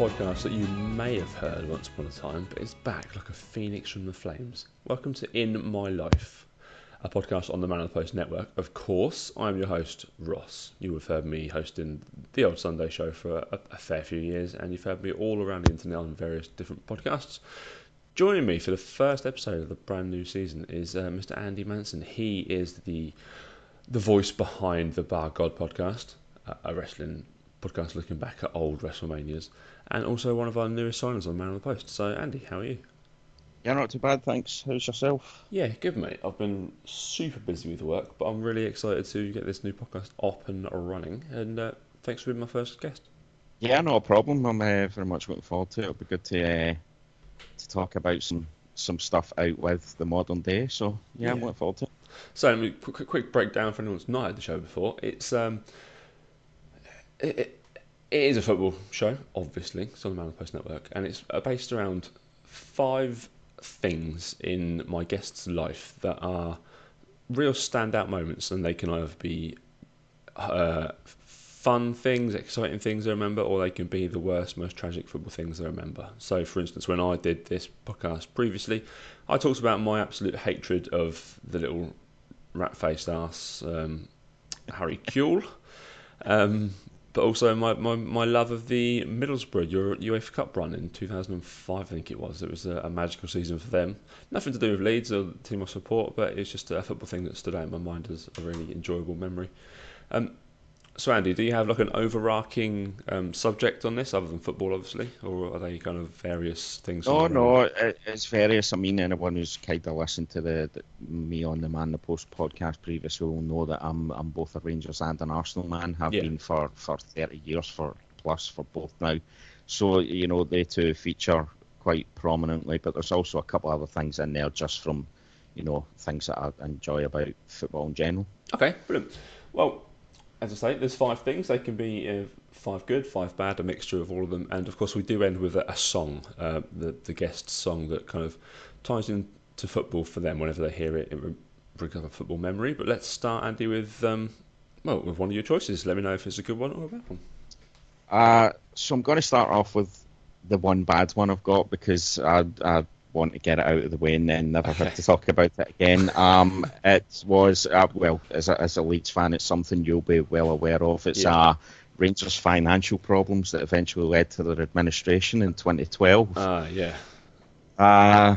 Podcast that you may have heard once upon a time, but it's back like a phoenix from the flames. Welcome to In My Life, a podcast on the Man of the Post network. Of course, I'm your host, Ross. You have heard me hosting the Old Sunday Show for a, a fair few years, and you've heard me all around the internet on various different podcasts. Joining me for the first episode of the brand new season is uh, Mr. Andy Manson. He is the the voice behind the Bar God podcast, a- a wrestling podcast looking back at old WrestleManias, and also one of our newest signers on Man on the Post. So, Andy, how are you? Yeah, not too bad, thanks. How's yourself? Yeah, good, mate. I've been super busy with work, but I'm really excited to get this new podcast up and running. And uh, thanks for being my first guest. Yeah, no problem. I'm uh, very much looking forward to it. It'll be good to uh, to talk about some some stuff out with the modern day. So yeah, I'm looking forward to it. So, um, quick, quick, quick breakdown for anyone who's not had the show before. It's um, it, it, it is a football show, obviously. It's on the Man Post network, and it's uh, based around five things in my guest's life that are real standout moments, and they can either be uh, fun things, exciting things I remember, or they can be the worst, most tragic football things I remember. So, for instance, when I did this podcast previously, I talked about my absolute hatred of the little rat-faced ass um, Harry Kewell, um, but also my, my, my love of the Middlesbrough Euro, UEFA Cup run in 2005, I think it was. It was a, a magical season for them. Nothing to do with Leeds or the team I support, but it's just a football thing that stood out in my mind as a really enjoyable memory. Um, so, Andy, do you have like an overarching um, subject on this, other than football, obviously, or are they kind of various things? Oh no, it, it's various. I mean, anyone who's kind of listened to the, the me on the Man the Post podcast previously will know that I'm I'm both a Rangers and an Arsenal man. Have Yeah. been for for 30 years for plus for both now. So you know they two feature quite prominently, but there's also a couple of other things in there just from you know things that I enjoy about football in general. Okay, brilliant. Well, as I say, there's five things. They can be uh, five good, five bad, a mixture of all of them. And of course, we do end with a, a song, uh, the the guest song that kind of ties into football for them. Whenever they hear it, it brings up a football memory. But let's start, Andy, with um, well, with one of your choices. Let me know if it's a good one or a bad one. Uh, so I'm going to start off with the one bad one I've got because I, I want to get it out of the way and then never have to talk about it again. Um, it was uh, well, as a, as a Leeds fan, it's something you'll be well aware of. It's Yeah. uh, Rangers' financial problems that eventually led to their administration in 2012. Ah, yeah. Uh,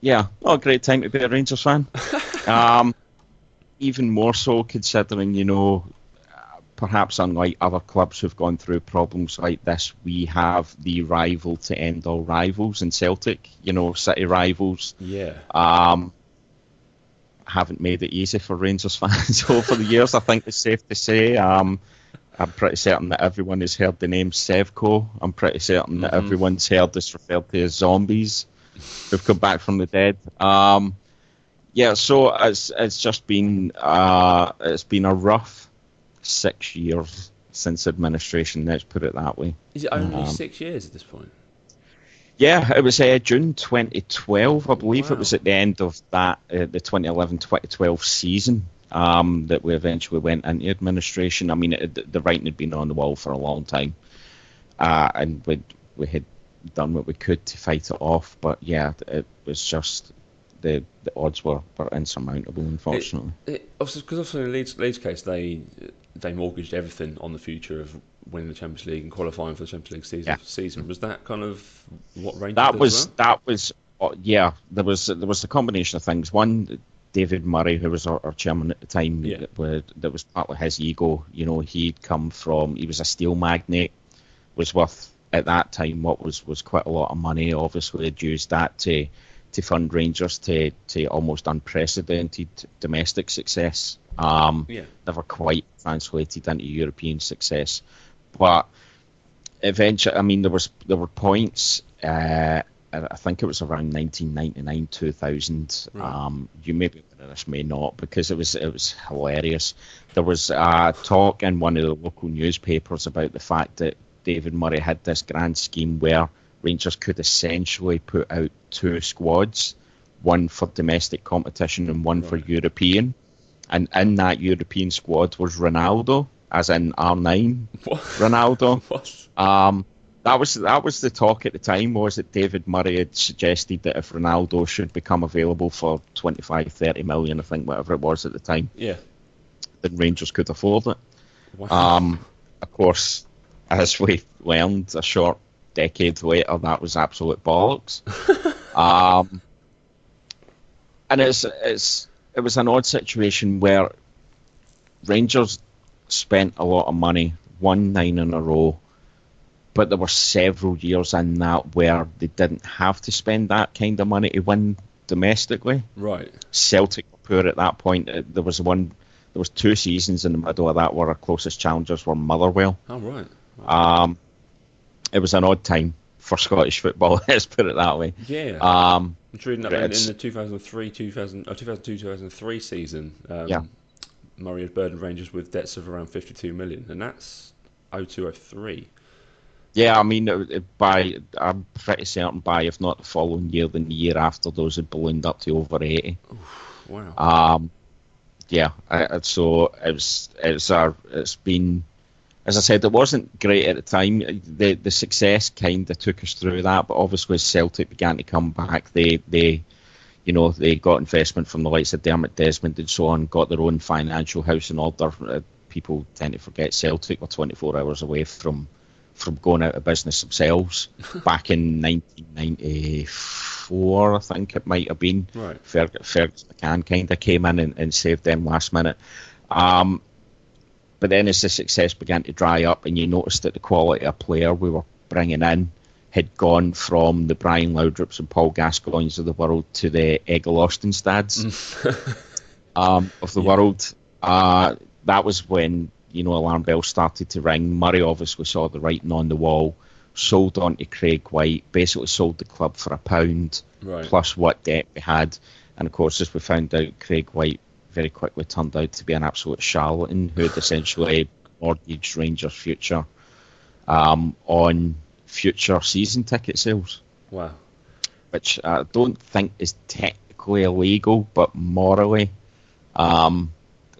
yeah, not a great time to be a Rangers fan. um, even more so considering, you know, uh, perhaps unlike other clubs who've gone through problems like this, we have the rival to end all rivals in Celtic, you know, city rivals. Yeah. Um, haven't made it easy for Rangers fans over the years, I think it's safe to say. Um, I'm pretty certain that everyone has heard the name Sevco. I'm pretty certain that Mhm. everyone's heard this referred to as zombies who've come back from the dead. Um, yeah, so it's it's just been uh, it's been a rough six years since administration. Let's put it that way. Is it only Um, six years at this point? Yeah, it was uh, June 2012, I believe. Wow. It was at the end of that, uh, the 2011-2012 season, um, that we eventually went into administration. I mean, it, the- writing had been on the wall for a long time, uh, and we we had done what we could to fight it off. But yeah, it was just the the odds were, were insurmountable, unfortunately. Because obviously in Leeds, Leeds case they they mortgaged everything on the future of winning the Champions League and qualifying for the Champions League season. Yeah. Season was that kind of what Rangers that was that was uh, yeah there was there was a combination of things one David Murray, who was our, our chairman at the time, Yeah. that, that was partly his ego. You know, he'd come from, he was a steel magnate, was worth at that time what was, was quite a lot of money. Obviously, had used that to to fund Rangers to, to almost unprecedented domestic success. Um, Yeah. Never quite translated into European success, but eventually, I mean, there was there were points. Uh, I think it was around 1999, 2000. Right. Um, you may be aware of this, may not, because it was it was hilarious. There was a talk in one of the local newspapers about the fact that David Murray had this grand scheme where Rangers could essentially put out two squads, one for domestic competition and one for European. And in that European squad was Ronaldo, as in R9 What? Ronaldo. What? Um, that was that was the talk at the time. Was that David Murray had suggested that if Ronaldo should become available for 25, 30 million, I think whatever it was at the time, Yeah. then Rangers could afford it. Wow. Um, of course, as we learned a short decade later, that was absolute bollocks. um, and it's it's it was an odd situation where Rangers spent a lot of money, won nine in a row, but there were several years in that where they didn't have to spend that kind of money to win domestically. right. Celtic were poor at that point. Uh, There was one, there was two seasons in the middle of that where our closest challengers were Motherwell. Oh, right. Um, it was an odd time for Scottish football. Let's put it that way. Yeah. Um, I'm reading in, in the 2003, 2000, oh, 2002, 2003 season. Um, Yeah. Murray had burdened Rangers with debts of around 52 million, and that's 0203. yeah, I mean, it- it- by I'm pretty certain by if not the following year, then the year after, those had ballooned up to over eighty. Wow. Um, yeah, I, so it's it's our it's been, as I said, it wasn't great at the time. The the success kind of took us through that, but obviously as Celtic began to come back, they they, you know, they got investment from the likes of Dermot Desmond and so on, got their own financial house in order. Uh, people tend to forget Celtic were 24 hours away from from going out of business themselves back in 1994, I think it might have been. Right. Ferg- Fergus McCann kind of came in and, and saved them last minute. Um, but then as the success began to dry up and you noticed that the quality of player we were bringing in had gone from the Brian Laudrups and Paul Gascoignes of the world to the Egil Ostenstads um, of the Yeah. world. Uh, that was when you know alarm bells started to ring. Murray obviously saw the writing on the wall, sold on to Craig Whyte, basically sold the club for a pound Right. plus what debt we had. And of course, as we found out, Craig Whyte very quickly turned out to be an absolute charlatan who had essentially mortgaged Rangers' future um, on future season ticket sales, Wow. which I don't think is technically illegal, but morally, um,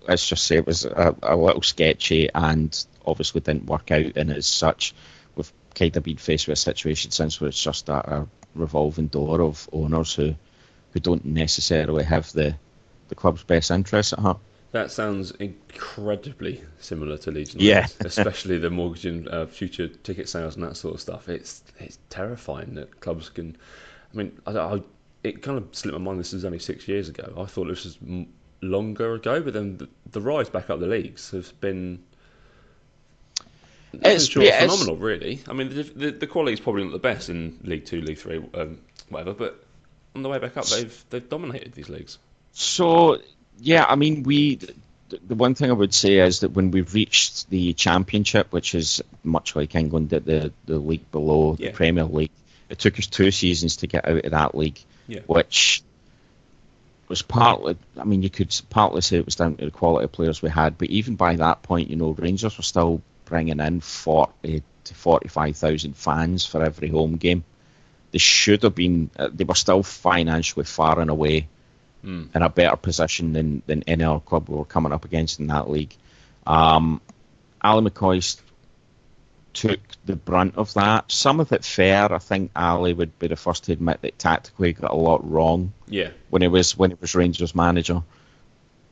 let's just say it was a, a little sketchy and obviously didn't work out. And as such, we've kind of been faced with a situation since where it's just a, a revolving door of owners who who don't necessarily have the the club's best interests at heart. That sounds incredibly similar to Leeds Yeah. Especially the mortgaging uh, future ticket sales and that sort of stuff. It's it's terrifying that clubs can. I mean, I, I, it kind of slipped my mind. This was only six years ago. I thought this was m- longer ago, but then the, the rise back up the leagues has been. It's- sure, yeah, it's- phenomenal, really. I mean, the, the, the quality is probably not the best in League Two, League Three, um, whatever. But on the way back up, they've they've dominated these leagues. So yeah, I mean, we. The one thing I would say is that when we reached the championship, which is much like England at the, the league below Yeah. the Premier League, it took us two seasons to get out of that league, Yeah. which was partly. I mean, you could partly say it was down to the quality of players we had, but even by that point, you know, Rangers were still bringing in forty to forty-five thousand fans for every home game. They should have been. Uh, they were still financially far and away Mm. in a better position than, than any other club we were coming up against in that league. Um, Ally McCoist took the brunt of that. Some of it fair. I think Ally would be the first to admit that tactically he got a lot wrong Yeah. when he was when he was Rangers manager.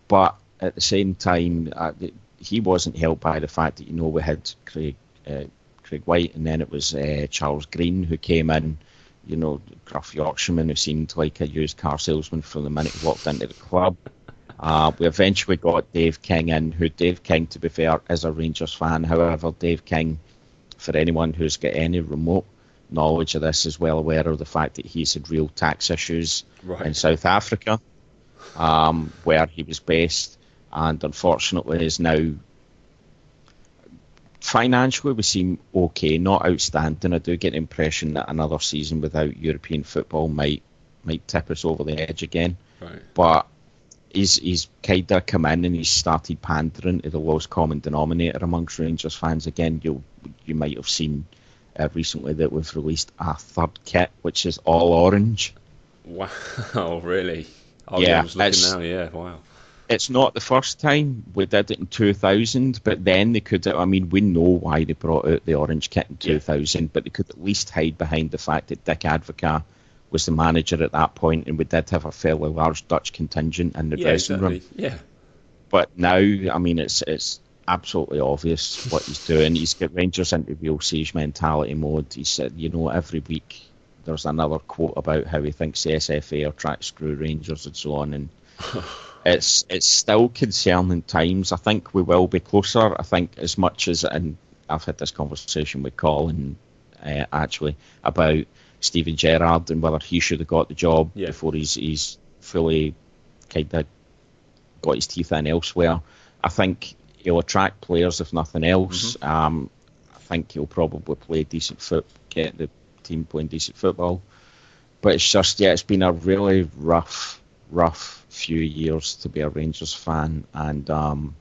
But at the same time, uh, he wasn't helped by the fact that you know we had Craig uh, Craig Whyte and then it was uh, Charles Green who came in you know, gruff Yorkshireman who seemed like a used car salesman from the minute he walked into the club. Uh, we eventually got Dave King in, who Dave King, to be fair, is a Rangers fan. However, Dave King, for anyone who's got any remote knowledge of this, is well aware of the fact that he's had real tax issues Right. in South Africa, um, where he was based, and unfortunately is now financially we seem okay, not outstanding. I do get the impression that another season without European football might might tip us over the edge again. Right. But he's he's kind of come in and he's started pandering to the lowest common denominator amongst Rangers fans again. You you might have seen uh, recently that we've released a third kit which is all orange. Wow, really? Oh, Yeah, yeah, I'm just looking it's- now. Yeah, wow. It's not the first time we did it in 2000, but then they could. I mean, we know why they brought out the orange kit in Yeah. 2000, but they could at least hide behind the fact that Dick Advocaat was the manager at that point, and we did have a fairly large Dutch contingent in the Yeah, dressing room. exactly. Yeah. But now, I mean, it's it's absolutely obvious what he's doing. He's got Rangers into real siege mentality mode. He said, you know, every week there's another quote about how he thinks the SFA are screw Rangers and so on, and it's it's still concerning times. I think we will be closer. I think as much as and I've had this conversation with Colin uh, actually about Steven Gerrard and whether he should have got the job Yeah. before he's he's fully kind of got his teeth in elsewhere. I think he'll attract players if nothing else. Um, I think he'll probably play decent foot, get the team playing decent football. But it's just yeah, it's been a really rough, rough few years to be a Rangers fan, and um,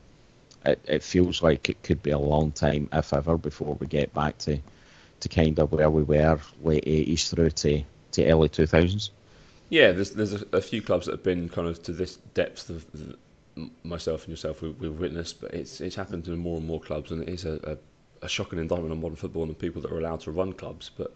it, it feels like it could be a long time, if ever, before we get back to to kind of where we were late eighties through to to early two thousands. Yeah, there's there's a, a few clubs that have been kind of to this depth of the, myself and yourself we, we've witnessed, but it's it's happened to more and more clubs, and it is a, a, a shocking indictment on modern football and the people that are allowed to run clubs. But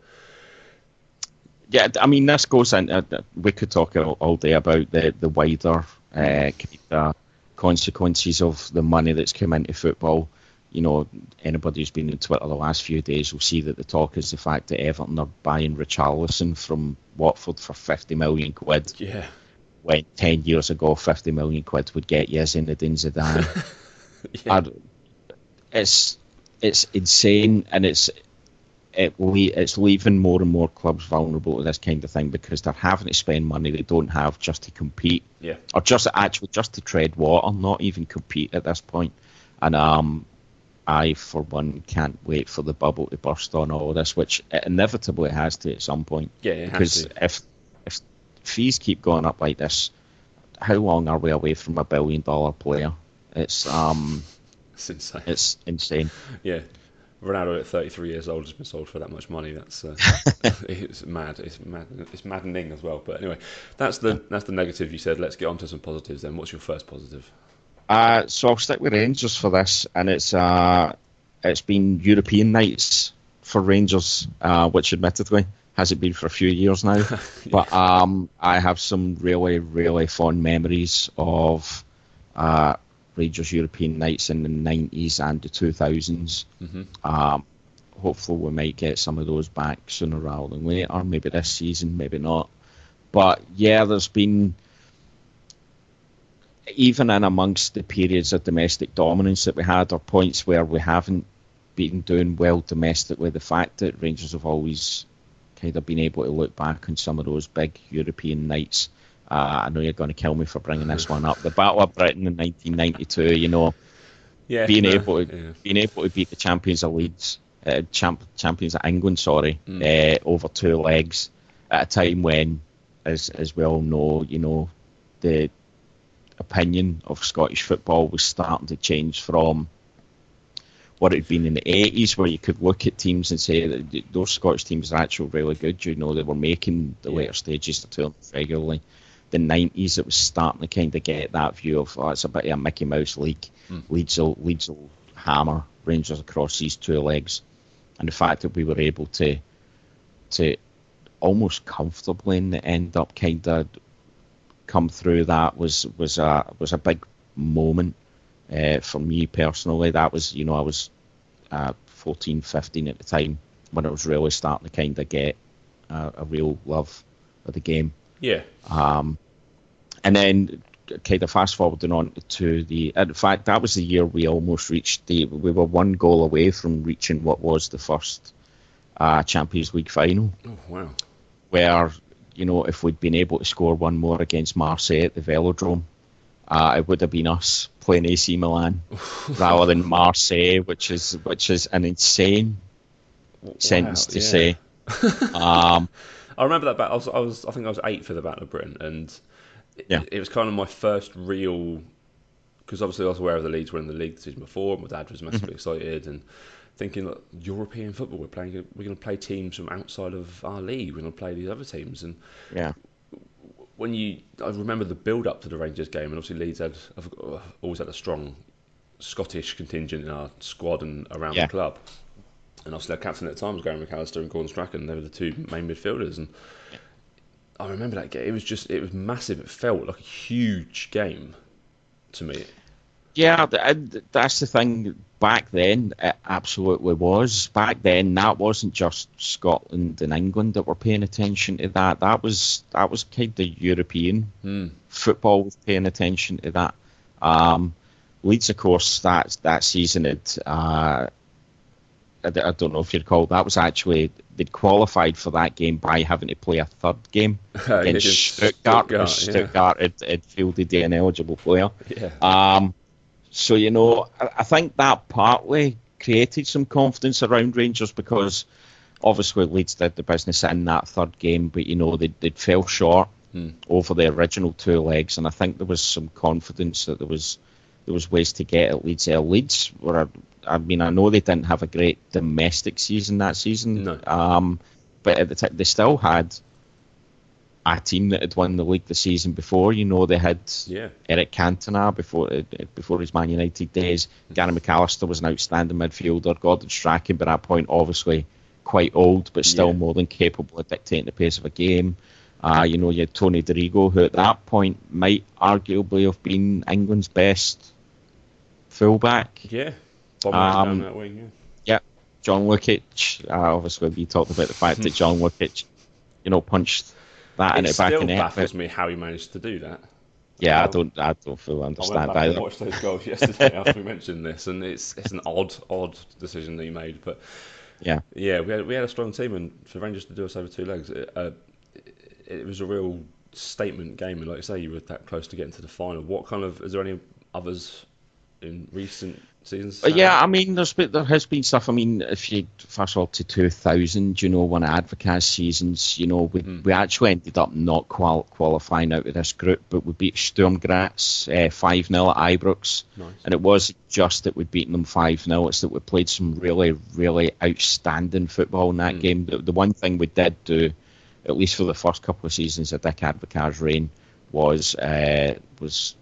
Yeah, I mean, this goes into. We could talk all, all day about the the wider uh, consequences of the money that's come into football. You know, anybody who's been on Twitter the last few days will see that the talk is the fact that Everton are buying Richarlison from Watford for 50 million quid. yeah, When 10 years ago, 50 million quid would get you Zinedine Zidane. yeah, it's it's insane, and it's it it's leaving more and more clubs vulnerable to this kind of thing because they're having to spend money they don't have just to compete, yeah, or just actually just to tread water, not even compete at this point. And um, I for one can't wait for the bubble to burst on all of this, which it inevitably has to at some point. yeah. Because if if fees keep going up like this, how long are we away from a billion dollar player? It's um It's insane. it's insane. Yeah. Ronaldo at 33 years old has been sold for that much money. That's uh, it's mad. It's mad. It's maddening as well. But anyway, that's the that's the negative you said. Let's get on to some positives then. What's your first positive? Uh, so I'll stick with Rangers for this, and it's uh, it's been European nights for Rangers, uh, which admittedly hasn't been for a few years now. But um, I have some really, really fond memories of uh, Rangers European nights in the 90s and the 2000s. Mhm. Um, hopefully, we might get some of those back sooner rather than later. Maybe this season, maybe not. But yeah, there's been even in amongst the periods of domestic dominance that we had, or points where we haven't been doing well domestically, the fact that Rangers have always kind of been able to look back on some of those big European nights. Uh, I know you're going to kill me for bringing this one up. The Battle of Britain in 1992, you know, Yeah, being no, able to yeah. being able to beat the champions of Leeds, uh, champ, champions of England, sorry, Mm. uh, over two legs at a time when, as as we all know, you know, the opinion of Scottish football was starting to change from what it had been in the 80s, where you could look at teams and say that those Scottish teams are actually really good. You know, they were making the Yeah. later stages of tournaments regularly. The 90s, it was starting to kind of get that view of, oh, it's a bit of a Mickey Mouse league. Mm. Leeds, will, Leeds will hammer Rangers across these two legs. And the fact that we were able to to almost comfortably in the end up kind of come through that was was a was a big moment uh, for me personally. That was you know I was uh, 14, 15 at the time when it was really starting to kind of get a, a real love of the game. Yeah. Um, and then kind of fast forwarding on to the. In fact, that was the year we almost reached the. We were one goal away from reaching what was the first uh, Champions League final. Oh wow. Where you know if we'd been able to score one more against Marseille at the Velodrome, uh, it would have been us playing AC Milan rather than Marseille, which is which is an insane sentence to yeah. say. Um, I remember that. Bat- I was, I was, I think I was eight for the Battle of Britain, and it, Yeah. it was kind of my first real. Because obviously I was aware of the Leeds were in the league the season before. And my dad was massively mm-hmm. excited and thinking, look, European football. We're playing. We're going to play teams from outside of our league. We're going to play these other teams. And yeah, when you, I remember the build up to the Rangers game, and obviously Leeds had always had a strong Scottish contingent in our squad and around Yeah. the club. And obviously their captain at the time was Gary McAllister and Gordon Strachan. They were the two main midfielders, and I remember that game. It was just, it was massive. It felt like a huge game to me. yeah. That's the thing. Back then, it absolutely was. Back then, that wasn't just Scotland and England that were paying attention to that. That was that was kind of European Hmm. football was paying attention to that. Um, Leeds, of course, that that season had. Uh, I, I don't know if you'd call that was actually they'd qualified for that game by having to play a third game against Stuttgart. Stuttgart, yeah. Stuttgart had, had fielded the ineligible player. Yeah. Um, so you know, I, I think that partly created some confidence around Rangers because obviously Leeds did the business in that third game, but you know they they fell short Hmm. over the original two legs, and I think there was some confidence that there was there was ways to get at Leeds. Uh, Leeds were, a, I mean, I know they didn't have a great domestic season that season, No. um, but at the time they still had a team that had won the league the season before. You know, they had Yeah. Eric Cantona before uh, before his Man United days. Gary McAllister was an outstanding midfielder. Gordon Strachan, by that point, obviously quite old, but still Yeah. more than capable of dictating the pace of a game. Uh, you know, you had Tony Dorigo, who at that point might arguably have been England's best fullback. Yeah. Bombing Um, down that wing. Yeah. John Lukic, uh, obviously we talked about the fact that John Lukic, you know, punched that in It back still of the net. baffles me how he managed to do that. Yeah, I Um, don't, I don't fully understand I went back and either. watched those goals yesterday after we mentioned this, and it's it's an odd, odd decision that he made. But Yeah. yeah, we had we had a strong team, and for Rangers to do us over two legs, it, uh, it, it was a real statement game. And like you say, you were that close to getting to the final. What kind of is there any others in recent seasons? But yeah, I mean, there's been, there has been stuff. I mean, if you fast forward to 2000, you know, one of Advocaat's seasons, you know, we, Hmm. we actually ended up not qual- qualifying out of this group, but we beat Sturm Graz uh, 5 0 at Ibrox. Nice. And it wasn't just that we'd beaten them 5 0, it's that we played some really, really outstanding football in that Hmm. game. The, the one thing we did do, at least for the first couple of seasons of Dick Advocaat's reign, was uh, was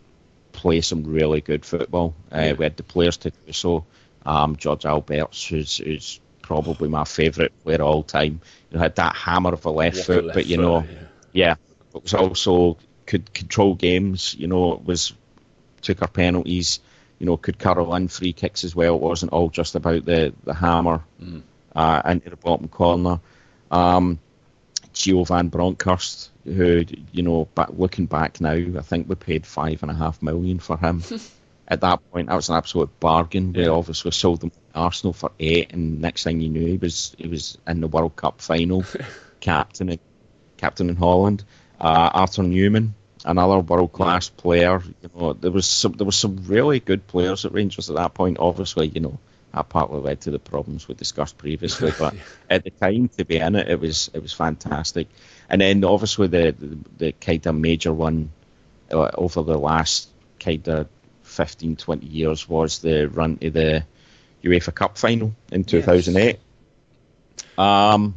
play some really good football. Uh, We had the players to do so. Um, Jörg Albertz, who's, who's probably my favourite player of all time, you know, had that hammer of a left foot, left but you foot, know, yeah. yeah, but was also could control games. You know, was took our penalties. You know, could curl in free kicks as well. It wasn't all just about the the hammer Mm. uh, into the bottom corner. Um, Gio van Bronckhorst, who you know, but looking back now, I think we paid five and a half million for him. At that point, that was an absolute bargain. We obviously sold him to Arsenal for eight, and next thing you knew, he was he was in the World Cup final, captain in, captain in Holland. Uh, Arthur Numan, another world class player. You know, there was some there was some really good players at Rangers at that point. Obviously, you know, that partly led to the problems we discussed previously, but at the time to be in it, it was it was fantastic. And then obviously the the, the kind of major one uh, over the last kind of 15, 20 years was the run to the UEFA Cup final in 2008. Um,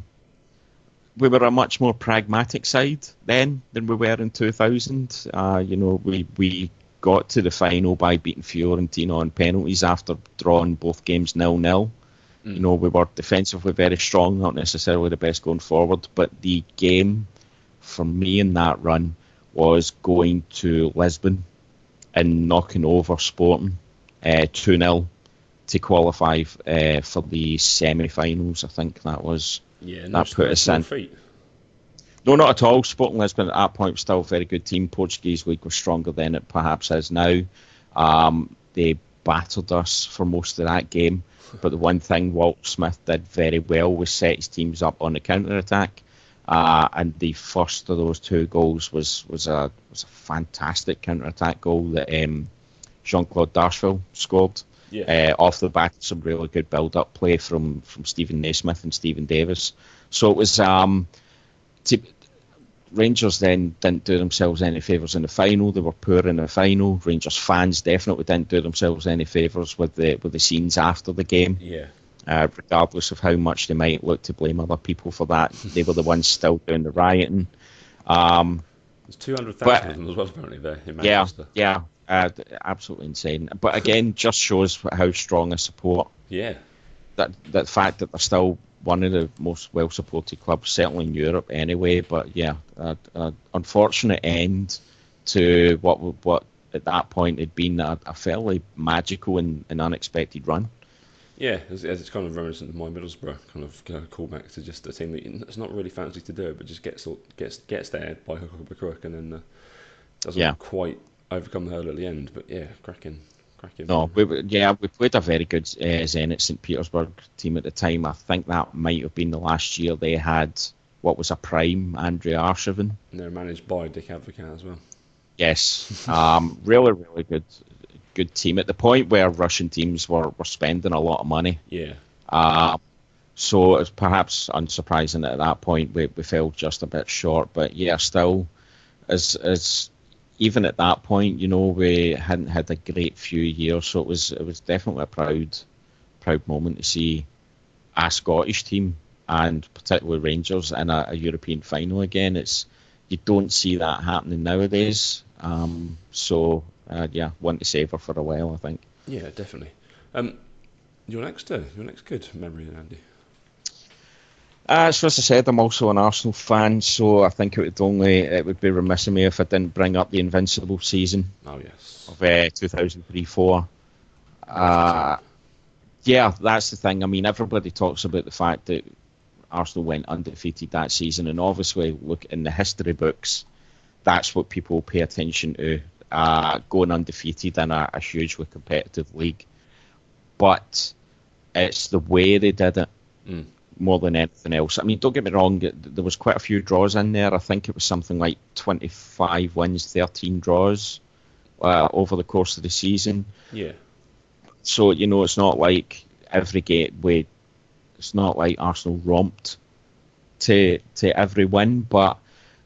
we were a much more pragmatic side then than we were in 2000. Uh, you know, we, we got to the final by beating Fiorentina on penalties after drawing both games nil-nil. You know, we were defensively very strong, not necessarily the best going forward, but the game for me in that run was going to Lisbon and knocking over Sporting uh, 2 0 to qualify uh, for the semi finals. I think that was. Yeah, That put us in. Feet. No, not at all. Sporting Lisbon at that point was still a very good team. Portuguese league was stronger than it perhaps is now. Um, they battered us for most of that game. But the one thing Walt Smith did very well was set his teams up on the counter attack. Uh, and the first of those two goals was was a was a fantastic counter attack goal that um, Jean Claude Darcheville scored. Yeah. Uh, off the back of some really good build up play from, from Steven Naismith and Steven Davis. So it was um, to, Rangers then didn't do themselves any favours in the final. They were poor in the final. Rangers fans definitely didn't do themselves any favours with the with the scenes after the game. Yeah. Uh, regardless of how much they might look to blame other people for that, they were the ones still doing the rioting. Um, There's 200,000 of them as well, apparently, there in yeah, Manchester. yeah, uh, absolutely insane. But again, just shows how strong a support Yeah. that that fact that they're still one of the most well supported clubs, certainly in Europe anyway. But yeah, a, a unfortunate end to what what at that point had been a, a fairly magical and, and unexpected run. Yeah, as, as it's kind of reminiscent of my Middlesbrough kind of uh, callback to just a team that it's not really fancy to do it, but just gets gets gets there by hook or by crook, and then uh, doesn't Yeah. quite overcome the hurdle at the end. But yeah, cracking. No, we, yeah, we played a very good uh, Zenit St Petersburg team at the time. I think that might have been the last year they had what was a prime Andrei Arshavin. And they're managed by Dick Advocaat as well. Yes, um, really, really good, good team at the point where Russian teams were, were spending a lot of money. Yeah, Uh, so it's perhaps unsurprising that at that point we, we fell just a bit short. But yeah, still, as as even at that point, you know, we hadn't had a great few years, so it was it was definitely a proud proud moment to see a Scottish team and particularly Rangers in a, a European final again. It's you don't see that happening nowadays. Um, so uh, yeah, one to savour for a while, I think. yeah, definitely. Um, your next, uh, your next good memory, Andy. Uh, so as I said, I'm also an Arsenal fan, so I think it would only it would be remiss of me if I didn't bring up the invincible season Oh yes. of uh, 2003-4. Uh, yeah, that's the thing. I mean, everybody talks about the fact that Arsenal went undefeated that season, and obviously, look in the history books, that's what people pay attention to. Uh, going undefeated in a, a hugely competitive league, but it's the way they did it Mm. More than anything else. I mean, don't get me wrong, there was quite a few draws in there. I think it was something like 25 wins, 13 draws uh, over the course of the season. Yeah. So, you know, it's not like every game we, it's not like Arsenal romped to to every win, but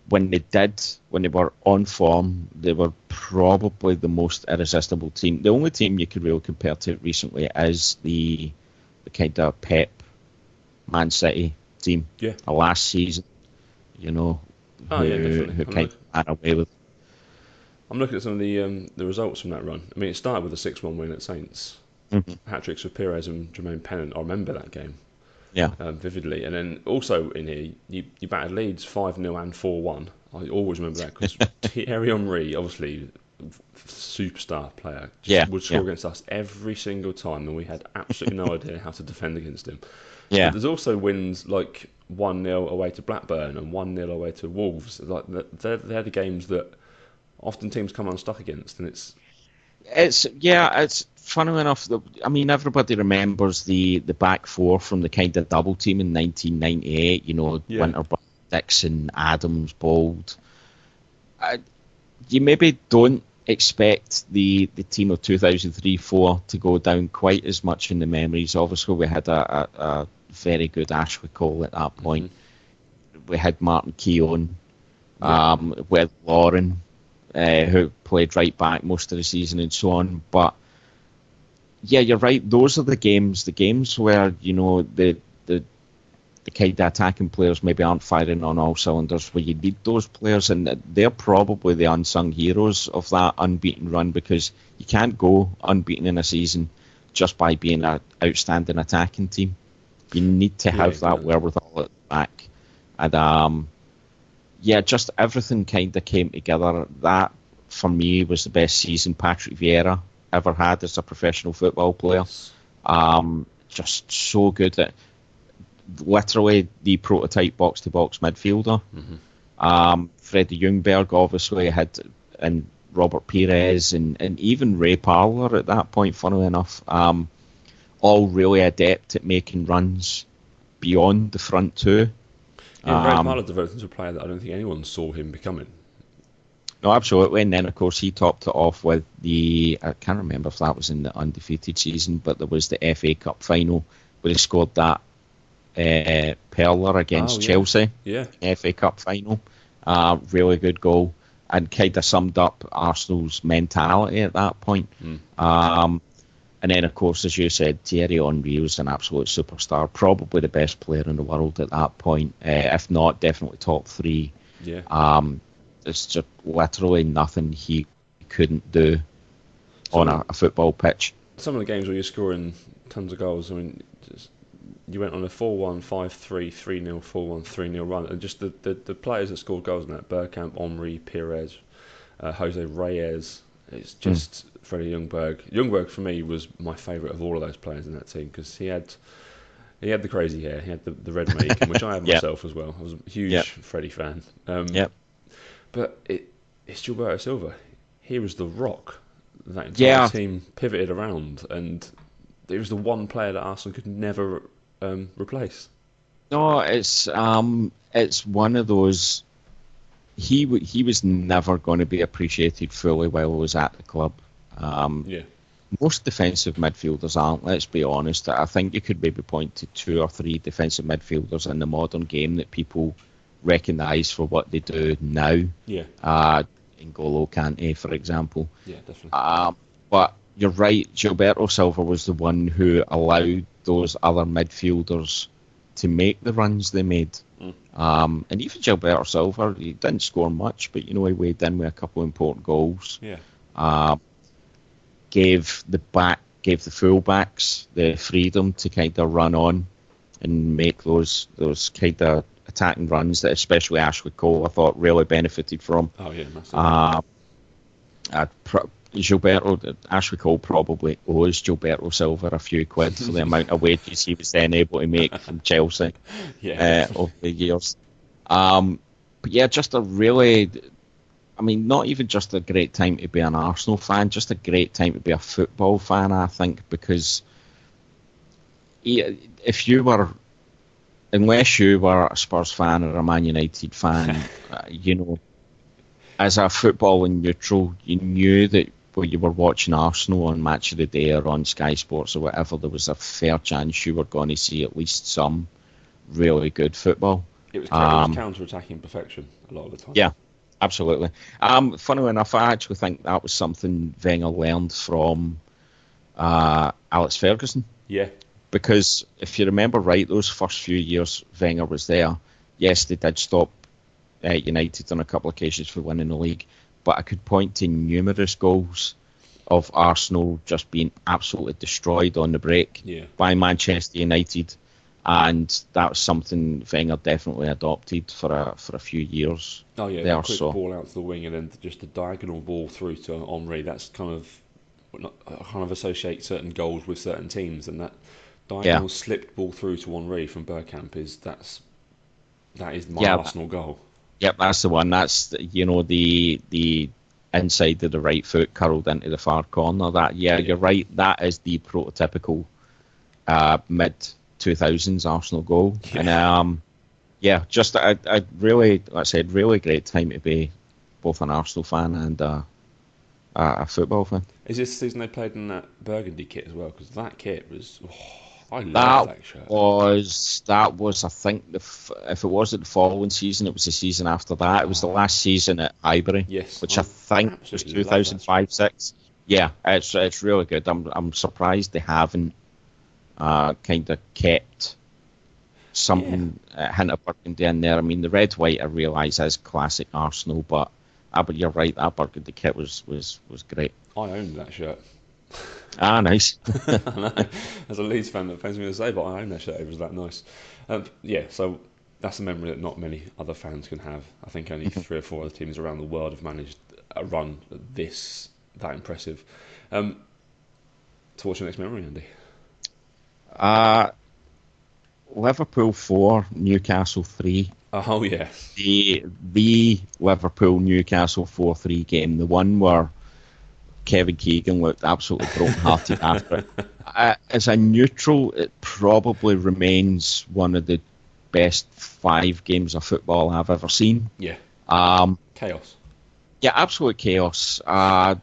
when they did, when they were on form, they were probably the most irresistible team. The only team you could really compare to recently is the the kind of Pep Man City team Yeah. last season. You know, Oh, who, yeah, who I'm kind of ran away with. I'm looking at some of the um, the results from that run. I mean, it started with a six-one win at Saints. Mhm. Hat tricks with Pires and Jermaine Pennant. I remember that game Yeah, um, vividly. And then also in here, you, you battered Leeds 5 0 and 4 1. I always remember that because Thierry Henry, obviously, superstar player, just Yeah, would score yeah. against us every single time, and we had absolutely no idea how to defend against him. yeah. There's also wins like 1 0 away to Blackburn and 1 0 away to Wolves. Like they're, they're the games that often teams come unstuck against, and it's It's yeah, it's funny enough. that- I mean, everybody remembers the the back four from the kind of double team in 1998. You know, Yeah. Winterburn, Dixon, Adams, Bould. I, you maybe don't expect the the team of 2003-4 to go down quite as much in the memories. Obviously, we had a, a, a very good Ashley Cole at that point. We had Martin Keown um, with Lauren, uh, who played right back most of the season and so on. But yeah, you're right. Those are the games, the games where you know the the kind of attacking players maybe aren't firing on all cylinders. Where you need those players, and they're probably the unsung heroes of that unbeaten run because you can't go unbeaten in a season just by being an outstanding attacking team. You need to Yeah, have that exactly. wherewithal at the back, and um, yeah, just everything kind of came together. That for me was the best season Patrick Vieira ever had as a professional football player. Um, just so good at literally the prototype box to box midfielder. Um, Freddie Ljungberg obviously had, and Robert Pires, and, and even Ray Parlour at that point, funnily enough, um, all really adept at making runs beyond the front two. Yeah, Ray Um, Parlour developed into a player that I don't think anyone saw him becoming. No, absolutely. And then, of course, he topped it off with the. I can't remember if that was in the undefeated season, but there was the FA Cup final where he scored that uh, perler against Oh, yeah. Chelsea, Yeah, FA Cup final. Uh, really good goal and kind of summed up Arsenal's mentality at that point. Mm. Um, and then, of course, as you said, Thierry Henry was an absolute superstar, probably the best player in the world at that point, uh, if not definitely top three. yeah. Um, there's just literally nothing he couldn't do on a, a football pitch. Some of the games where you're scoring tons of goals. I mean, just, you went on a 4-1, 5-3, 3-0, 4-1, 3-0 run, and just the, the, the players that scored goals in that: Bergkamp, Omri, Pires, uh, Jose Reyes. It's just Freddie Ljungberg. Ljungberg for me was my favourite of all of those players in that team because he had. He had the crazy hair. He had the, the red make, which I have Yep. myself as well. I was a huge Yep. Freddie fan. Um, Yep. But it, it's Gilberto Silva. He was the rock that entire Yeah. team pivoted around, and it was the one player that Arsenal could never um, replace. No, it's um, it's one of those. He w- he was never going to be appreciated fully while he was at the club. Um, Yeah, most defensive midfielders aren't. Let's be honest. I think you could maybe point to two or three defensive midfielders in the modern game that people recognise for what they do now. yeah, Uh, N'Golo Kante, for example. yeah, definitely. Um, but you're right, Gilberto Silva was the one who allowed those other midfielders to make the runs they made. Mm. Um, and even Gilberto Silva, he didn't score much, but you know he weighed in with a couple of important goals. yeah, Um, gave the back, gave the fullbacks the freedom to kind of run on and make those those kind of attacking runs that especially Ashley Cole I thought really benefited from. oh yeah, massive. Uh, I'd pro- Gilberto, Ashley Cole probably owes Gilberto Silva a few quid for the amount of wages he was then able to make from Chelsea yeah, uh, over the years. Um, but yeah, just a really, I mean, not even just a great time to be an Arsenal fan, just a great time to be a football fan, I think, because if you were, unless you were a Spurs fan or a Man United fan, uh, you know, as a footballing neutral, you knew that when you were watching Arsenal on Match of the Day or on Sky Sports or whatever, there was a fair chance you were going to see at least some really good football. it was, um, counter-attacking perfection a lot of the time. Yeah, absolutely. Um, funnily enough, I actually think that was something Wenger learned from uh, Alex Ferguson. yeah, Because if you remember right, those first few years Wenger was there, yes, they did stop uh, United on a couple of occasions for winning the league, but I could point to numerous goals of Arsenal just being absolutely destroyed on the break yeah. by Manchester United, and that was something Wenger definitely adopted for a for a few years. Oh yeah, They the quick so- ball out to the wing and then just a diagonal ball through to Henry. That's kind of I kind of associate certain goals with certain teams, and that diagonal slipped ball through to Henry from Bergkamp is that's that is my Yeah. Arsenal goal. Yep, that's the one. That's the- you know the the inside of the right foot curled into the far corner. That yeah, you're right. That is the prototypical uh, mid two thousands Arsenal goal. Yeah. And um, yeah, just a, a really, like I said, really great time to be both an Arsenal fan and uh, a, a football fan. Is this the season they played in that burgundy kit as well? Because that kit was, oh, I love That that shirt. was that was I think the f- if it wasn't the following season, it was the season after that. It was the last season at Highbury. Yes, which I I think was absolutely love that 2005 6. Yeah, it's it's really good. I'm I'm surprised they haven't uh, kind of kept something uh, hint of burgundy in there. I mean, the red white I realise is classic Arsenal, but uh, but you're right, that burgundy kit was was was great. I owned that shirt. Ah, nice. As a Leeds fan, that pains me to say, but I own that shirt. It was that nice. Um, yeah, so that's a memory that not many other fans can have. I think only three or four other teams around the world have managed a run this that impressive. Um, so what's your next memory, Andy? Uh, Liverpool four, Newcastle three. Oh yes. The the Liverpool Newcastle four three game, the one where Kevin Keegan looked absolutely broken hearted after it. Uh, as a neutral, it probably remains one of the best five games of football I've ever seen. Yeah. Um, Chaos. yeah, absolute chaos. Uh,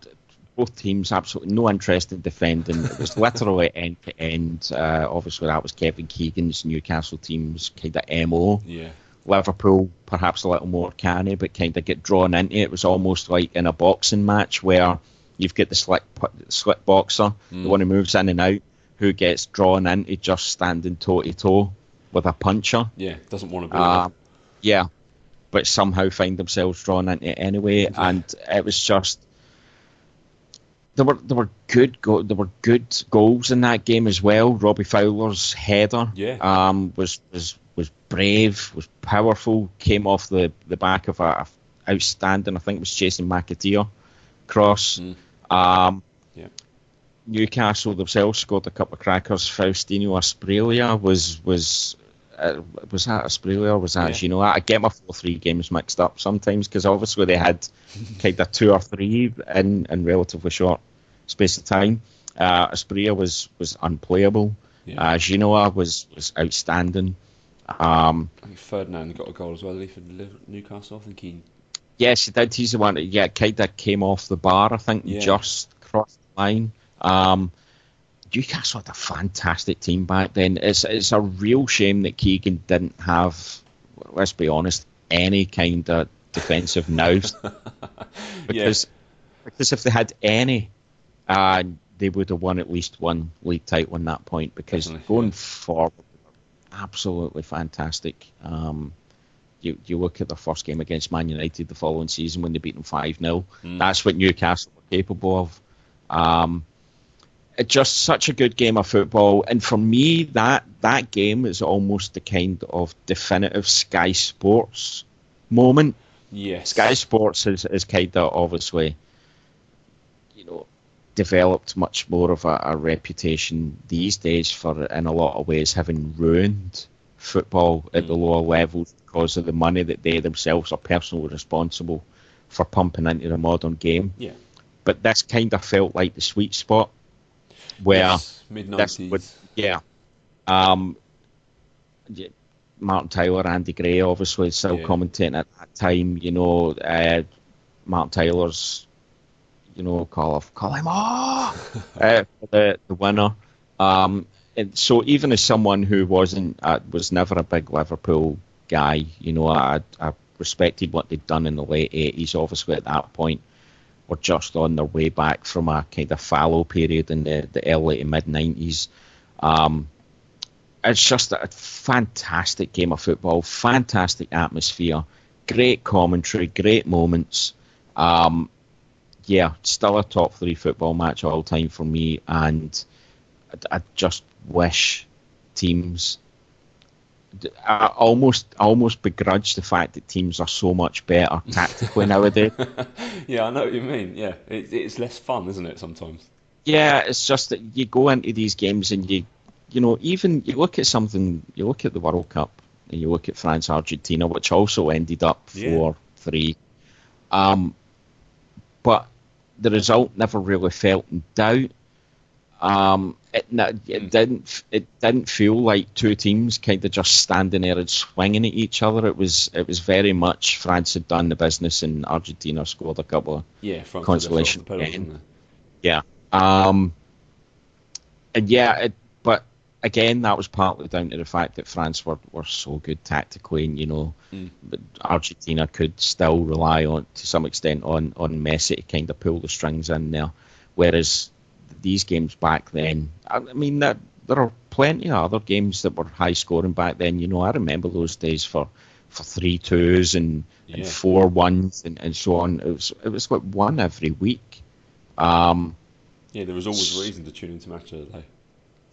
both teams absolutely no interest in defending. It was literally end to end. Uh, obviously, that was Kevin Keegan's Newcastle team's kind of mo. Yeah. Liverpool perhaps a little more canny, but kind of get drawn into it. It was almost like in a boxing match where you've got the slick slick boxer, Mm. the one who moves in and out, who gets drawn into just standing toe to toe with a puncher. Yeah. Doesn't want to be. Uh, yeah, but somehow find themselves drawn into it anyway, and it was just there were there were good go- there were good goals in that game as well. Robbie Fowler's header Yeah. um, was was was brave, was powerful, came off the, the back of a outstanding. I think it was Jason McAteer cross. Mm. Um, Yeah. Newcastle themselves scored a couple of crackers. Faustino Asprilla was was uh, was that or was that Yeah. you know I get my four three games mixed up sometimes because obviously they had kind of two or three in in relatively short space of time. Uh, was was unplayable. Yeah. Uh, Ginola was was outstanding. Um, I think Ferdinand got a goal as well. Did he for Newcastle? I think he. Yes, he did. He's the one that yeah, kind of came off the bar. I think Yeah. just crossed the line. Um, Newcastle had a fantastic team back then. It's it's a real shame that Keegan didn't have, let's be honest, any kind of defensive nous because because if they had any, uh, they would have won at least one league title in that point. Because Definitely, going yeah. forward, absolutely fantastic. Um, you you look at the first game against Man United the following season when they beat them five 0 Mm. That's what Newcastle were capable of. Um, it's just such a good game of football, and for me, that that game is almost the kind of definitive Sky Sports moment. Yes. Sky Sports is, is kind of obviously, you know, developed much more of a, a reputation these days for, in a lot of ways, having ruined football at the lower levels because of the money that they themselves are personally responsible for pumping into the modern game. Yeah. But this kind of felt like the sweet spot where Mid nineties. yeah. Um, Martin Tyler, Andy Gray, obviously still Yeah. commentating at that time. You know, uh, Martin Tyler's, you know, call of call him oh, uh, the the winner. Um, and so even as someone who wasn't uh, was never a big Liverpool guy, you know, I, I respected what they'd done in the late eighties. Obviously, at that point, were just on their way back from a kind of fallow period in the, the early to mid nineties. Um, it's just a fantastic game of football, fantastic atmosphere, great commentary, great moments. Um, yeah, still a top three football match all time for me, and I, I just wish teams. I almost, I almost begrudge the fact that teams are so much better tactically nowadays. yeah, I know what you mean. Yeah, it, it's less fun, isn't it? Sometimes. Yeah, it's just that you go into these games and you, you know, even you look at something, you look at the World Cup and you look at France Argentina, which also ended up Yeah. four three. Um, but the result never really felt in doubt. Um, it, it Mm. didn't it didn't feel like two teams kind of just standing there and swinging at each other. It was it was very much France had done the business and Argentina scored a couple of Yeah, France Consolation did their the pedal, didn't yeah. Um, and yeah, it, but again, that was partly down to the fact that France were, were so good tactically, and you know, Mm. but Argentina could still rely on to some extent on on Messi to kind of pull the strings in there, whereas these games back then, I mean, that there are plenty of other games that were high scoring back then. You know, I remember those days for for three twos and, and four ones and, and so on. It was it was like one every week. Um, Yeah, there was always a reason to tune into match of the day.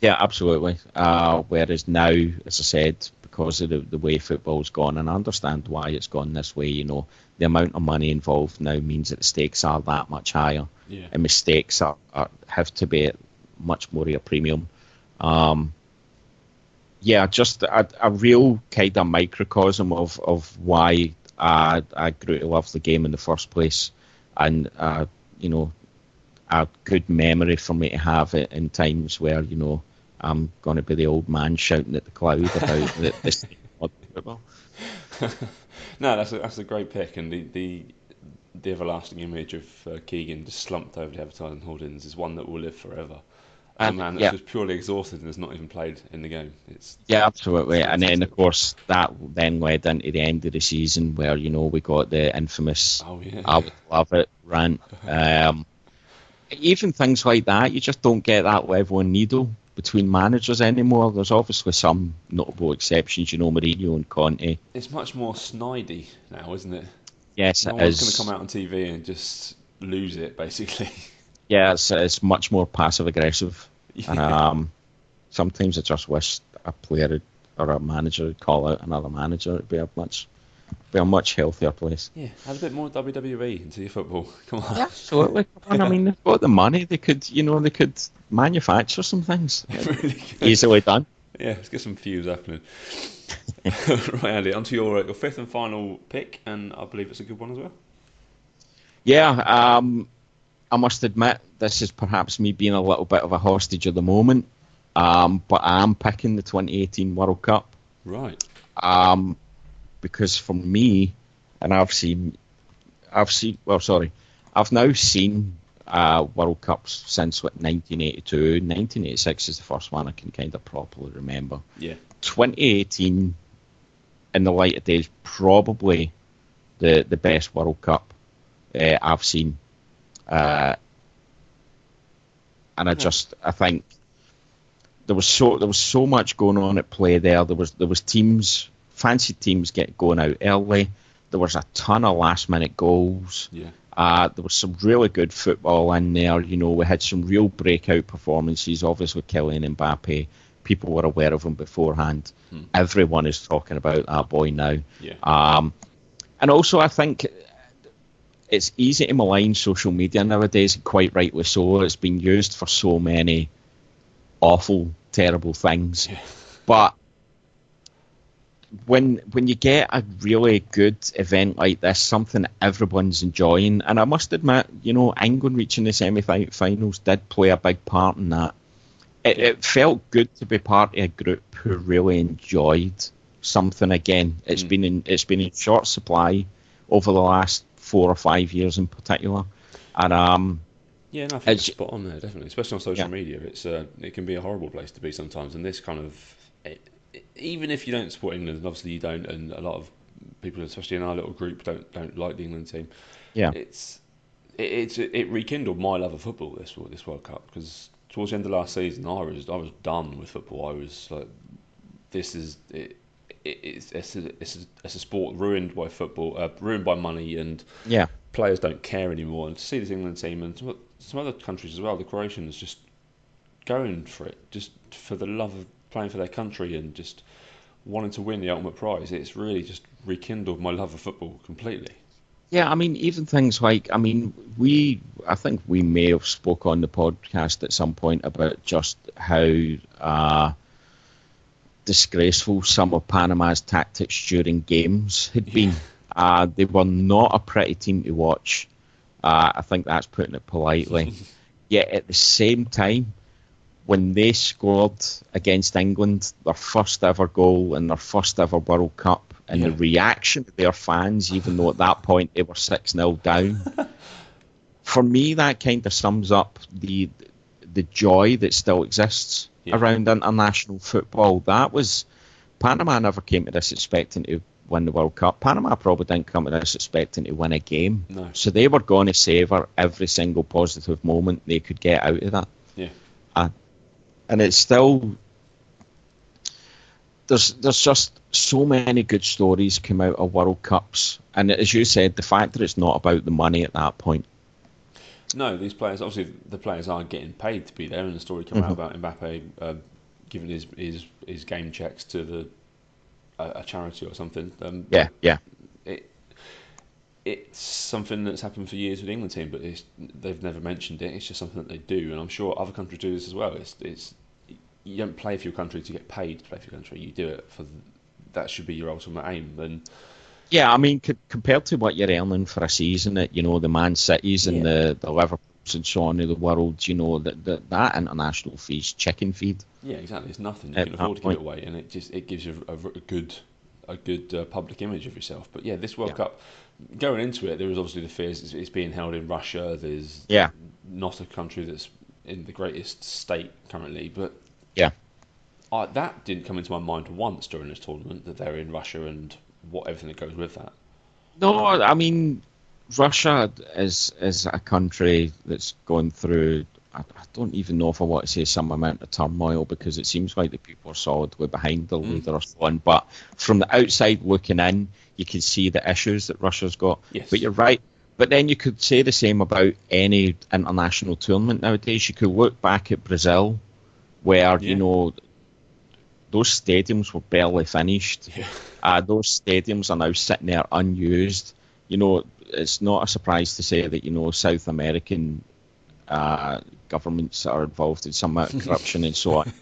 Yeah, absolutely. Uh, whereas now, as I said, because of the, the way football's gone, and I understand why it's gone this way, you know, the amount of money involved now means that the stakes are that much higher, Yeah. and mistakes are, are have to be much more of a premium. Um, yeah, just a, a real kind of microcosm of of why I I grew to love the game in the first place, and uh, you know, a good memory for me to have it in times where you know I'm going to be the old man shouting at the cloud about this. no, that's a, that's a great pick, and the, the the everlasting image of uh, Keegan just slumped over the advertising hoardings is one that will live forever. And, a man that's yeah. just purely exhausted and has not even played in the game. It's Yeah, absolutely. And then, of course, that then led into the end of the season where, you know, we got the infamous oh yeah, I would love it rant. Um, even things like that, you just don't get that level of needle between managers anymore. There's obviously some notable exceptions, you know, Mourinho and Conte. it's much more snidey now, isn't it? Yes, No it one's going to come out on TV and just lose it, basically. Yeah, it's, it's much more passive aggressive. Yeah. Um, sometimes I just wish a player or a manager would call out another manager. It'd be a much, be a much healthier place. yeah, add a bit more WWE into your football. Come on. Yeah, absolutely. Come on, I mean, they've got the money. They could, you know, they could manufacture some things. really good. Easily done. Yeah, let's get some fuse happening. right, Andy, on to your, uh, your fifth and final pick, and I believe it's a good one as well. Yeah, um, I must admit, this is perhaps me being a little bit of a hostage at the moment, um, but I am picking the 2018 World Cup Right. um, because for me, and I've seen, I've seen, well, sorry, I've now seen uh, World Cups since what 1982. 1986 is the first one I can kind of properly remember. Yeah. 2018, in the light of day, is probably the the best World Cup uh, I've seen. Uh, and I just I think there was so there was so much going on at play there. There was there was teams, fancy teams get going out early. There was a ton of last minute goals. Yeah. Uh, there was some really good football in there. You know, we had some real breakout performances. Obviously, with Kylian Mbappe. People were aware of him beforehand. Hmm. Everyone is talking about that boy now. Yeah. Um, and also, I think it's easy to malign social media nowadays, quite rightly so. It's been used for so many awful, terrible things. Yeah. But when when you get a really good event like this, something everyone's enjoying, and I must admit, you know, England reaching the semi-finals did play a big part in that. It, it felt good to be part of a group who really enjoyed something again. It's Mm. been in it's been in short supply over the last four or five years in particular, and um, Yeah, no, I think It's- it's spot on there, definitely. Especially on social Yeah. media, it's uh, it can be a horrible place to be sometimes. And this kind of, it, even if you don't support England, and obviously you don't, and a lot of people, especially in our little group, don't don't like the England team. yeah, It's it, it's it rekindled my love of football this this World Cup because towards the end of last season, I was I was done with football. I was like, this is it. it it's, it's, a, it's, a, it's a sport ruined by football, uh, ruined by money, and yeah. players don't care anymore. And to see this England team and some, some other countries as well, the Croatians just going for it, just for the love of playing for their country and just wanting to win the ultimate prize. It's really just rekindled my love of football completely. Yeah, I mean, even things like, I mean, we, I think we may have spoke on the podcast at some point about just how uh, disgraceful some of Panama's tactics during games had been. Uh, they were not a pretty team to watch. Uh, I think that's putting it politely. Yet at the same time, when they scored against England, their first ever goal in their first ever World Cup, and the reaction of their fans, even though at that point they were 6 0 down, for me, that kind of sums up the the joy that still exists Yeah. around international football. That was Panama never came to this expecting to win the World Cup. Panama probably didn't come to this expecting to win a game. No. So they were going to savour every single positive moment they could get out of that. Yeah. And it's still there's there's just so many good stories come out of World Cups, and as you said, the fact that it's not about the money at that point. No, these players obviously the players are getting paid to be there, and the story came out about Mbappe uh, giving his, his his game checks to the a, a charity or something. Um, Yeah, yeah, it's something that's happened for years with the England team, but it's, they've never mentioned it. It's just something that they do, and I'm sure other countries do this as well. It's it's you don't play for your country to get paid to play for your country. You do it for that should be your ultimate aim. And yeah, I mean, c- compared to what you're earning for a season at you know the Man Cities and yeah. the the Liverpools and so on in the world, you know that that, that international fees chicken feed. Yeah, exactly. It's nothing. You can afford to give it away, and it just it gives you a, a good a good uh, public image of yourself. But yeah, this World yeah. Cup, going into it, there was obviously the fears it's, it's being held in Russia. There's yeah not a country that's in the greatest state currently, but yeah, I, that didn't come into my mind once during this tournament that they're in Russia and what everything that goes with that. No, I mean Russia is is a country that's going through. I, I don't even know if I want to say some amount of turmoil because it seems like the people are solidly behind the mm. leader or so on. But from the outside looking in, you can see the issues that Russia's got. Yes. But you're right. But then you could say the same about any international tournament nowadays. You could look back at Brazil, where yeah. you know those stadiums were barely finished. Yeah. Uh, those stadiums are now sitting there unused. You know, it's not a surprise to say that you know South American uh, governments that are involved in some amount of corruption and so on.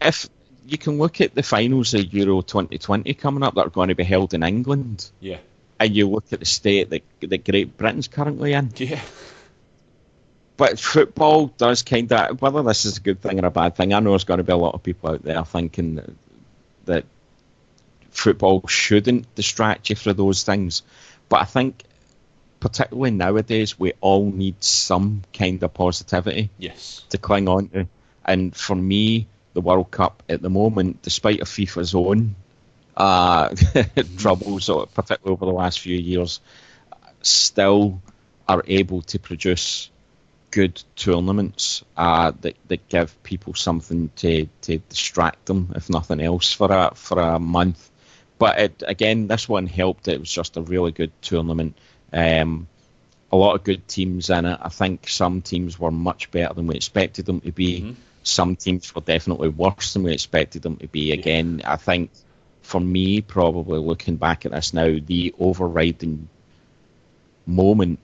If you can look at the finals of Euro 2020 coming up that are going to be held in England, yeah, and you look at the state that that Great Britain's currently in, yeah. But football does kind of whether this is a good thing or a bad thing. I know there's going to be a lot of people out there thinking that, that football shouldn't distract you from those things, but I think particularly nowadays, we all need some kind of positivity yes. to cling on to. And for me, the World Cup at the moment, despite of FIFA's own uh, troubles, particularly over the last few years, still are able to produce good tournaments uh, that that give people something to, to distract them, if nothing else, for a for a month. But it, again, this one helped. It was just a really good tournament. Um, a lot of good teams in it. I think some teams were much better than we expected them to be. Mm-hmm. Some teams were definitely worse than we expected them to be. Again. I think for me, probably looking back at this now, the overriding moment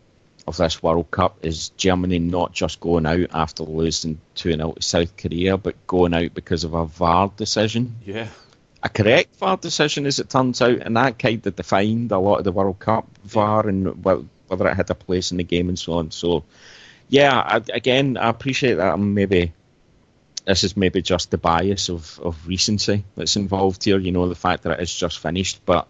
of this World Cup is Germany not just going out after losing 2 0 to South Korea, but going out because of a VAR decision. Yeah. A correct VAR decision, as it turns out, and that kind of defined a lot of the World Cup VAR and whether it had a place in the game and so on. So, yeah, I, again, I appreciate that. Maybe this is maybe just the bias of, of recency that's involved here. You know, the fact that it is just finished, but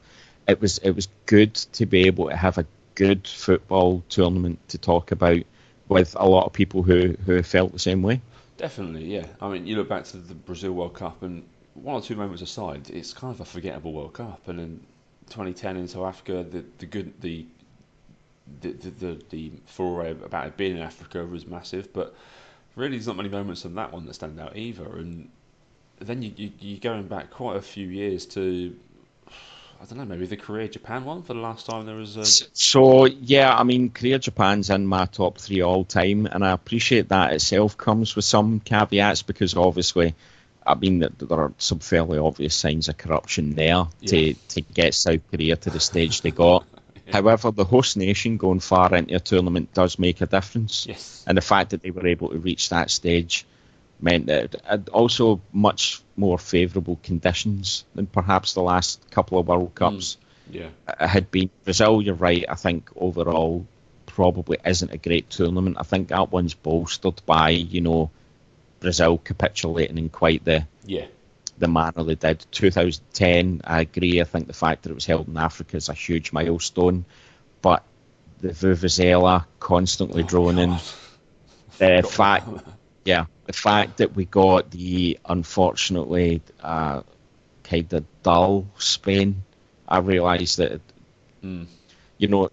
it was it was good to be able to have a good football tournament to talk about with a lot of people who, who felt the same way. Definitely, yeah. I mean, you look back to the Brazil World Cup, and one or two moments aside, it's kind of a forgettable World Cup. And in 2010 in South Africa, the the good the the the, the, the foray about it being in Africa was massive, but really, there's not many moments from that one that stand out either. And then you, you you're going back quite a few years to I don't know, maybe the Korea Japan one for the last time there was a. So, yeah, I mean, Korea Japan's in my top three all time, and I appreciate that itself comes with some caveats because obviously, I mean, that there are some fairly obvious signs of corruption there yeah. to, to get South Korea to the stage they got. yeah. However, the host nation going far into a tournament does make a difference. Yes. And the fact that they were able to reach that stage meant that also much more favourable conditions than perhaps the last couple of World Cups mm, yeah. Uh, had been. Brazil, you're right. I think overall probably isn't a great tournament. I think that one's bolstered by you know Brazil capitulating in quite the yeah the manner they did. 2010, I agree. I think the fact that it was held in Africa is a huge milestone, but the Vuvuzela constantly oh, droning, the fact yeah, the fact that we got the unfortunately uh, kind of dull Spain, I realised that mm. you know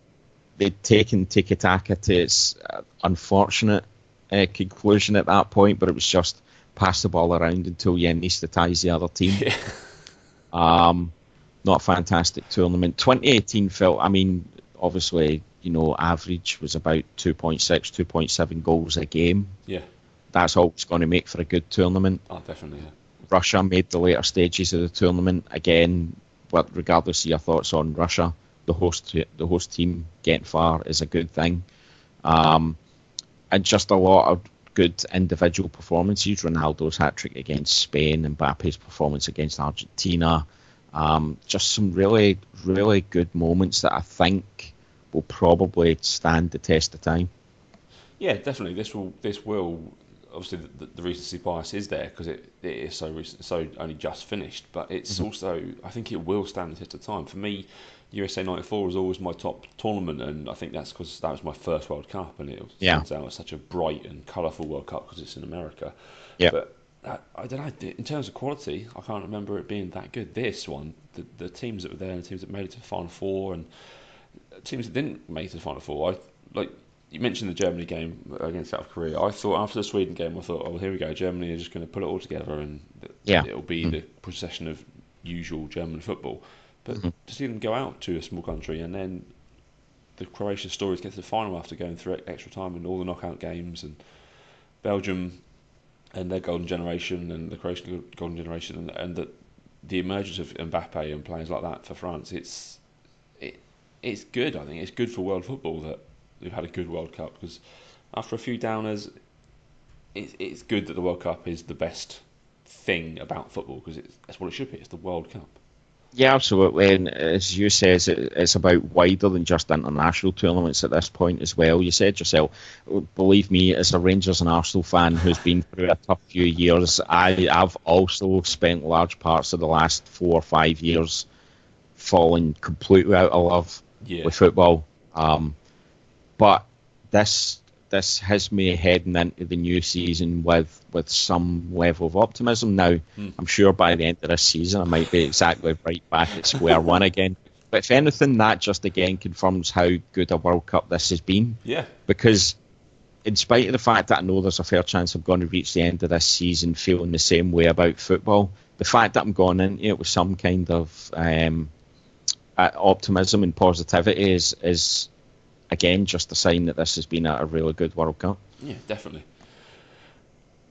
they'd taken Tiki Taka to its uh, unfortunate uh, conclusion at that point, but it was just pass the ball around until you anaesthetize the other team. Yeah. Um, not a fantastic tournament. 2018 felt, I mean, obviously, you know, average was about 2.6, 2.7 goals a game. Yeah that's all it's going to make for a good tournament. Oh, definitely. Yeah. Russia made the later stages of the tournament again. But regardless of your thoughts on Russia, the host the host team getting far is a good thing, um, and just a lot of good individual performances. Ronaldo's hat trick against Spain, and Mbappe's performance against Argentina. Um, just some really, really good moments that I think will probably stand the test of time. Yeah, definitely. This will this will obviously the, the recency bias is there because it, it is so recent, so only just finished. But it's mm-hmm. also I think it will stand the test of time. For me, USA '94 was always my top tournament, and I think that's because that was my first World Cup, and it yeah. turns out it's such a bright and colourful World Cup because it's in America. Yeah. But I, I, don't know. In terms of quality, I can't remember it being that good. This one, the, the teams that were there, and the teams that made it to the final four, and uh, teams that didn't make it to the final four, I like you mentioned the Germany game uh, against South Korea. I thought after the Sweden game, I thought, oh, here we go. Germany are just going to put it all together, and yeah. it'll be mm-hmm. the procession of usual German football. But mm-hmm. to see them go out to a small country and then the Croatia stories get to the final after going through extra time and all the knockout games and Belgium and their golden generation and the Croatian golden generation and, and the the emergence of Mbappe and players like that for France, it's it it's good. I think it's good for world football that we've had a good World Cup because after a few downers, it's it's good that the World Cup is the best thing about football because that's what it should be. It's the World Cup. Yeah, absolutely. And as you say, it's about wider than just international tournaments at this point as well. You said yourself, believe me, as a Rangers and Arsenal fan who's been through a tough few years, I, I've also spent large parts of the last four or five years falling completely out of love yeah. with football. Um, but this this has me heading into the new season with with some level of optimism. Now, mm. I'm sure by the end of this season, I might be exactly right back at square one again. But if anything, that just again confirms how good a World Cup this has been. Yeah. Because, in spite of the fact that I know there's a fair chance I'm going to reach the end of this season feeling the same way about football, the fact that I'm going into it with some kind of um, uh, optimism and positivity is is again, just a sign that this has been a, a really good World Cup. Yeah, definitely.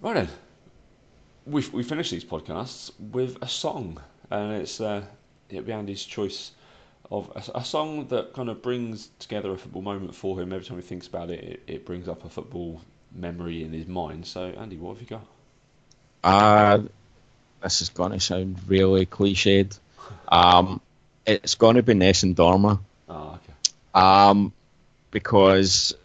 Right then, we we finish these podcasts with a song, and it's uh, it'll be Andy's choice of a, a, song that kind of brings together a football moment for him. Every time he thinks about it, it, it brings up a football memory in his mind. So, Andy, what have you got? Uh, this is going to sound really cliched. Um, it's going to be Nessun Dorma. Oh, okay. Um, because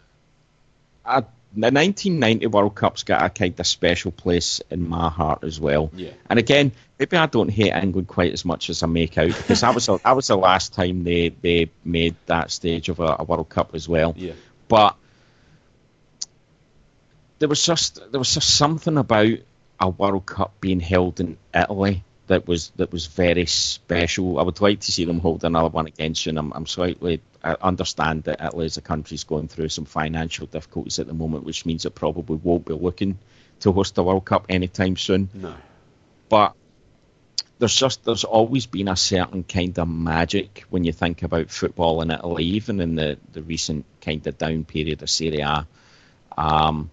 I, the 1990 World Cup's got a kind of special place in my heart as well. Yeah. And again, maybe I don't hate England quite as much as I make out because that was a, that was the last time they, they made that stage of a, a World Cup as well. Yeah. But there was just there was just something about a World Cup being held in Italy that was that was very special. I would like to see them hold another one against you, and I'm, I'm slightly I understand that Italy as a country is going through some financial difficulties at the moment, which means it probably won't be looking to host the World Cup anytime soon. No. But there's just there's always been a certain kind of magic when you think about football in Italy, even in the, the recent kind of down period of Serie A. Um,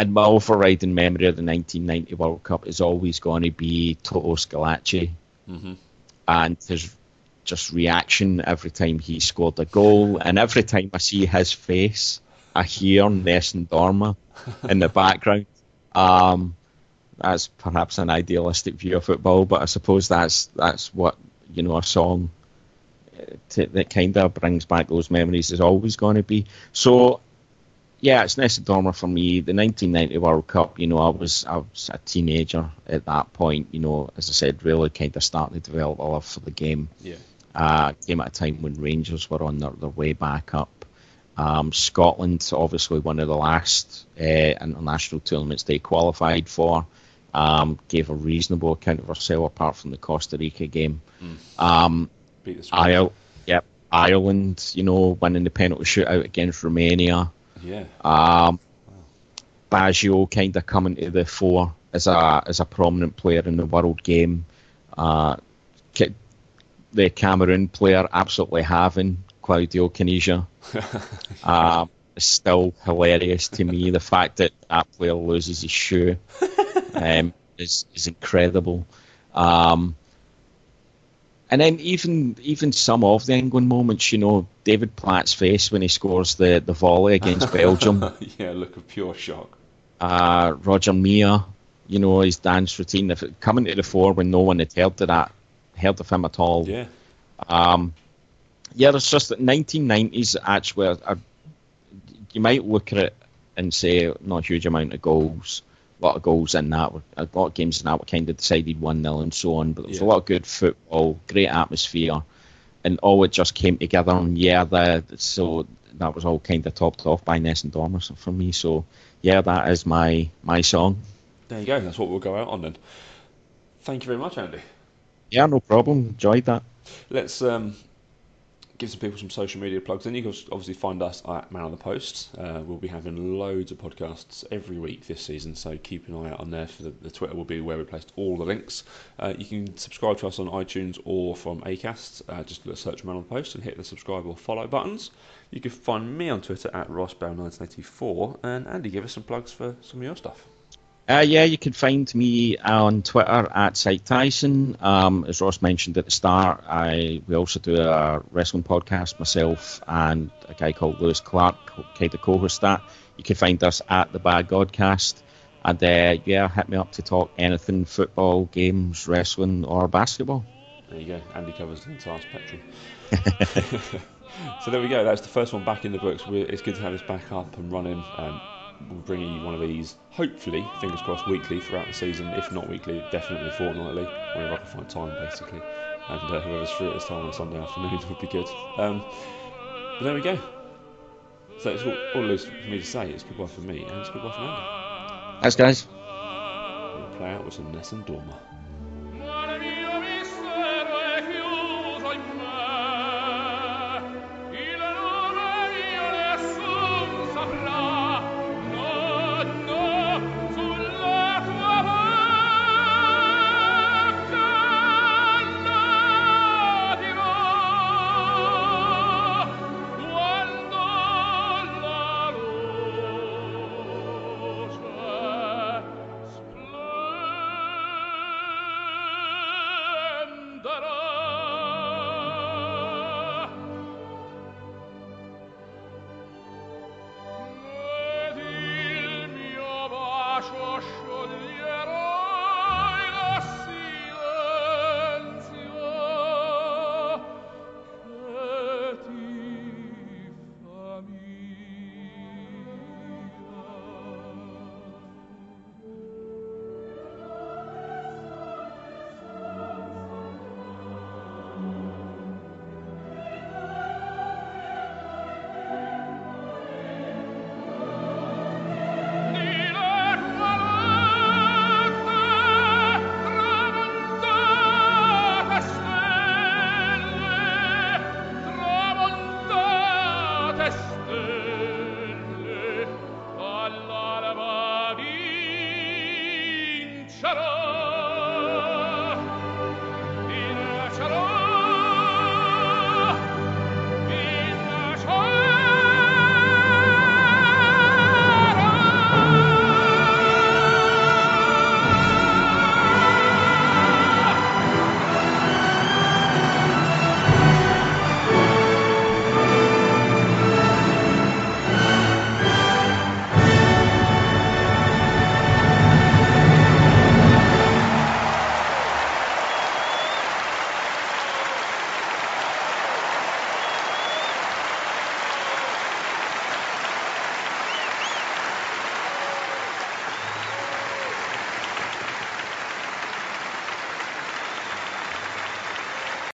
and my overriding memory of the 1990 World Cup is always going to be Toto Schillaci mm-hmm. and his just reaction every time he scored a goal, and every time I see his face, I hear Nessun Dorma in the background. Um, that's perhaps an idealistic view of football, but I suppose that's that's what you know a song uh, to, that kind of brings back those memories is always going to be. So yeah, it's Nessun Dorma for me. The 1990 World Cup, you know, I was I was a teenager at that point. You know, as I said, really kind of starting to develop a love for the game. Yeah. Uh, came at a time when Rangers were on their, their way back up. Um, Scotland, obviously one of the last uh, international tournaments they qualified for, um, gave a reasonable account of ourselves apart from the Costa Rica game. Mm. Um, Ireland, yep, Ireland, you know, winning the penalty shootout against Romania. Yeah. Um, wow. Baggio kind of coming to the fore as a as a prominent player in the world game. Uh, the Cameroon player absolutely having Claudio Caniggia. um, still hilarious to me. The fact that that player loses his shoe um, is is incredible. Um, And then even even some of the England moments, you know, David Platt's face when he scores the, the volley against Belgium. yeah, look of pure shock. Uh, Roger Milla, you know, his dance routine, if it, coming to the fore when no one had heard of that, heard of him at all. Yeah. Um, yeah, it's just that 1990s actually, are, you might look at it and say not a huge amount of goals, a lot of goals in that, a lot of games in that were kind of decided 1 0 and so on, but there was Yeah. a lot of good football, great atmosphere, and all it just came together. And yeah, the, so that was all kind of topped off by Nessun Dorma for me. So yeah, that is my my song. There you go. That's what we'll go out on then. Thank you very much, Andy. Yeah, no problem. Enjoyed that. Let's um, give some people some social media plugs. Then you can obviously find us at Man on the Post. Uh, we'll be having loads of podcasts every week this season, so keep an eye out on there. For the, the Twitter will be where we placed all the links. Uh, you can subscribe to us on iTunes or from Acast. Uh, just search Man on the Post and hit the subscribe or follow buttons. You can find me on Twitter at rossbell1984. And Andy, give us some plugs for some of your stuff. Uh, yeah, you can find me on Twitter at Site Tyson. Um, as Ross mentioned at the start, I we also do a wrestling podcast myself and a guy called Lewis Clark, kind of co-host that. You can find us at the Bad Godcast, and uh, yeah, hit me up to talk anything football, games, wrestling, or basketball. There you go. Andy covers the entire spectrum. so there we go. That's the first one back in the books. We're, it's good to have this back up and running. Um, we'll bring you one of these, hopefully, fingers crossed, weekly throughout the season. If not weekly, definitely fortnightly, whenever I can find time, basically. And uh, whoever's free at this time on a Sunday afternoon would be good. Um, but there we go. So it's all, all is for me to say. It's goodbye for me, and it's goodbye for Andy. Thanks, guys. We'll play out with some Nessun Dorma.